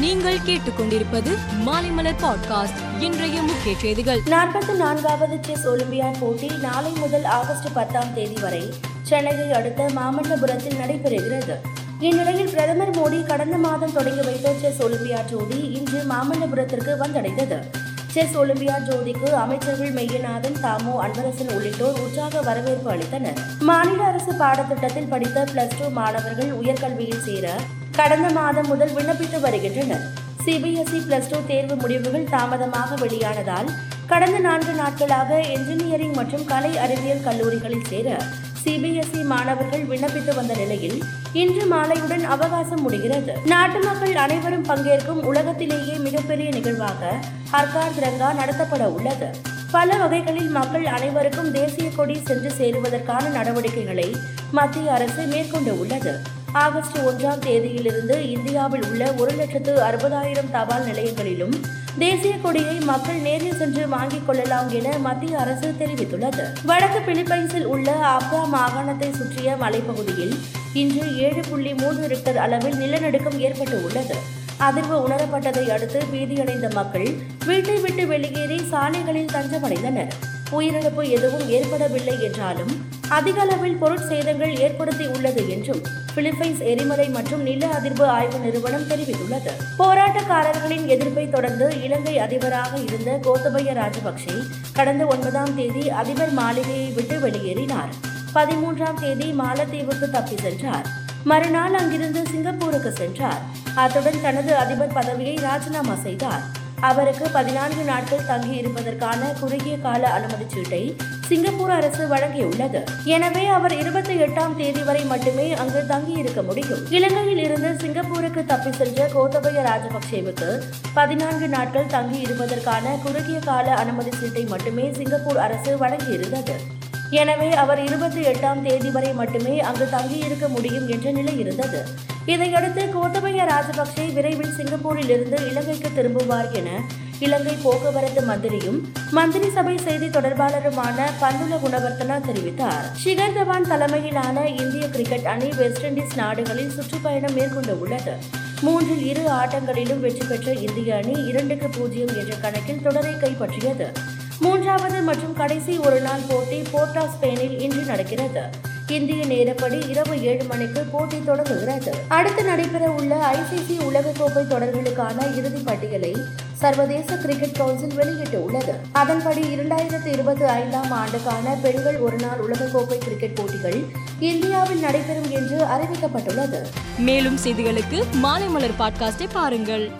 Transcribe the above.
நீங்கள் கேட்டுக்கொண்டிருப்பது மாலைமலர் பாட்காஸ்ட் இன்றைய முக்கிய செய்திகள். நாற்பத்தி நான்காவது செஸ் ஒலிம்பியாட் போட்டி நாளை முதல் ஆகஸ்ட் பத்தாம் தேதி வரை சென்னையை அடுத்த மாமல்லபுரத்தில் நடைபெறுகிறது. இந்நிலையில் பிரதமர் மோடி கடந்த மாதம் தொடங்கி வைத்த செஸ் ஒலிம்பியாட் ஜோதி இன்று மாமல்லபுரத்திற்கு வந்தடைந்தது. செஸ் ஒலிம்பியாட் ஜோதிக்கு அமைச்சர்கள் மெய்யநாதன் தாமோ அன்பரசன் உள்ளிட்டோர் உற்சாக வரவேற்பு அளித்தனர். மாநில அரசு பாடத்திட்டத்தில் படித்த பிளஸ் டூ மாணவர்கள் உயர்கல்வியில் சேர கடந்த மாதம் முதல் விண்ணப்பித்து வருகின்றனர். சிபிஎஸ்இ பிளஸ் டூ தேர்வு முடிவுகள் தாமதமாக வெளியானதால் கடந்த நான்கு நாட்களாக என்ஜினியரிங் மற்றும் கலை அறிவியல் கல்லூரிகளில் சேர சிபிஎஸ்இ மாணவர்கள் விண்ணப்பித்து வந்த நிலையில் இன்று மாலையுடன் அவகாசம் முடிகிறது. நாட்டு மக்கள் அனைவரும் பங்கேற்கும் உலகத்திலேயே மிகப்பெரிய நிகழ்வாக ஹர்கார் திரங்கா நடத்தப்பட உள்ளது. பல வகைகளில் மக்கள் அனைவருக்கும் தேசிய கொடி சென்று சேருவதற்கான நடவடிக்கைகளை மத்திய அரசு மேற்கொண்டு உள்ளது. ஆகஸ்ட் ஒன்றாம் தேதியிலிருந்து இந்தியாவில் உள்ள ஒரு லட்சத்து அறுபதாயிரம் தபால் நிலையங்களிலும் தேசிய கொடியை மக்கள் நேரில் சென்று வாங்கிக் கொள்ளலாம் என மத்திய அரசு தெரிவித்துள்ளது. வடக்கு பிலிப்பைன்ஸில் உள்ள அப்பா மாகாணத்தை சுற்றிய மலைப்பகுதியில் இன்று ஏழு புள்ளி மூன்று ரிக்டர் அளவில் நிலநடுக்கம் ஏற்பட்டு உள்ளது. அதிர்வு உணரப்பட்டதை அடுத்து பீதியடைந்த மக்கள் வீட்டை விட்டு வெளியேறி சாலைகளில் தஞ்சமடைந்தனர். உயிரிழப்பு எதுவும் ஏற்படவில்லை என்றாலும் அதிக அளவில் பொருட்சேதங்கள் ஏற்படுத்தி உள்ளது என்றும் பிலிப்பைன்ஸ் எரிமலை மற்றும் நில அதிர்வு ஆய்வு நிறுவனம் தெரிவித்துள்ளது. போராட்டக்காரர்களின் எதிர்ப்பை தொடர்ந்து இலங்கை அதிபராக இருந்த கோத்தபய ராஜபக்சே கடந்த ஒன்பதாம் தேதி அதிபர் மாளிகையை விட்டு வெளியேறினார். பதிமூன்றாம் தேதி மாலத்தீவுக்கு தப்பி சென்றார். மறுநாள் அங்கிருந்து சிங்கப்பூருக்கு சென்றார். அத்துடன் தனது அதிபர் பதவியை ராஜினாமா செய்தார். அவருக்கு பதினான்கு நாட்கள் தங்கி இருப்பதற்கான குறுகிய கால அனுமதி சீட்டை சிங்கப்பூர் அரசு வழங்கியுள்ளது. எனவே அவர் இருபத்தி எட்டாம் தேதி வரை மட்டுமே அங்கு தங்கி இருக்க முடியும். இலங்கையில் இருந்து சிங்கப்பூருக்கு தப்பி சென்ற கோத்தபய ராஜபக்சேவுக்கு பதினான்கு நாட்கள் தங்கி இருப்பதற்கான குறுகிய கால அனுமதி சீட்டை மட்டுமே சிங்கப்பூர் அரசு வழங்கியிருந்தது. எனவே அவர் இருபத்தி எட்டாம் தேதி வரை மட்டுமே அங்கு தங்கியிருக்க முடியும் என்ற நிலை இருந்தது. இதையடுத்து கோத்தபய ராஜபக்சே விரைவில் சிங்கப்பூரில் இருந்து இலங்கைக்கு திரும்புவார் என இலங்கை போக்குவரத்து மந்திரியும் மந்திரி சபை செய்தி தொடர்பாளருமான பந்துல குணவர்த்தனா தெரிவித்தார். ஷிகர் தவான் தலைமையிலான இந்திய கிரிக்கெட் அணி வெஸ்ட் இண்டீஸ் நாடுகளில் சுற்றுப்பயணம் மேற்கொண்டு உள்ளது. மூன்றில் இரு ஆட்டங்களிலும் வெற்றி பெற்ற இந்திய அணி இரண்டுக்கு பூஜ்ஜியம் என்ற கணக்கில் தொடரை கைப்பற்றியது. மூன்றாவது மற்றும் கடைசி ஒருநாள் போட்டி போர்ட் ஆஃப் ஸ்பெயினில் இன்று நடக்கிறது. இந்திய நேரப்படி இரவு ஏழு மணிக்கு போட்டி தொடங்குகிறது. அடுத்து நடைபெற உள்ள ஐசிசி உலகக்கோப்பை தொடர்களுக்கான இறுதிப் பட்டியலை சர்வதேச கிரிக்கெட் கவுன்சில் வெளியிட்டுள்ளது. அதன்படி இரண்டாயிரத்து இருபத்தி ஐந்தாம் ஆண்டுக்கான பெண்கள் ஒருநாள் உலகக்கோப்பை கிரிக்கெட் போட்டிகள் இந்தியாவில் நடைபெறும் என்று அறிவிக்கப்பட்டுள்ளது. மேலும் செய்திகளுக்கு மாலை மலர் பாட்காஸ்டை பாருங்கள்.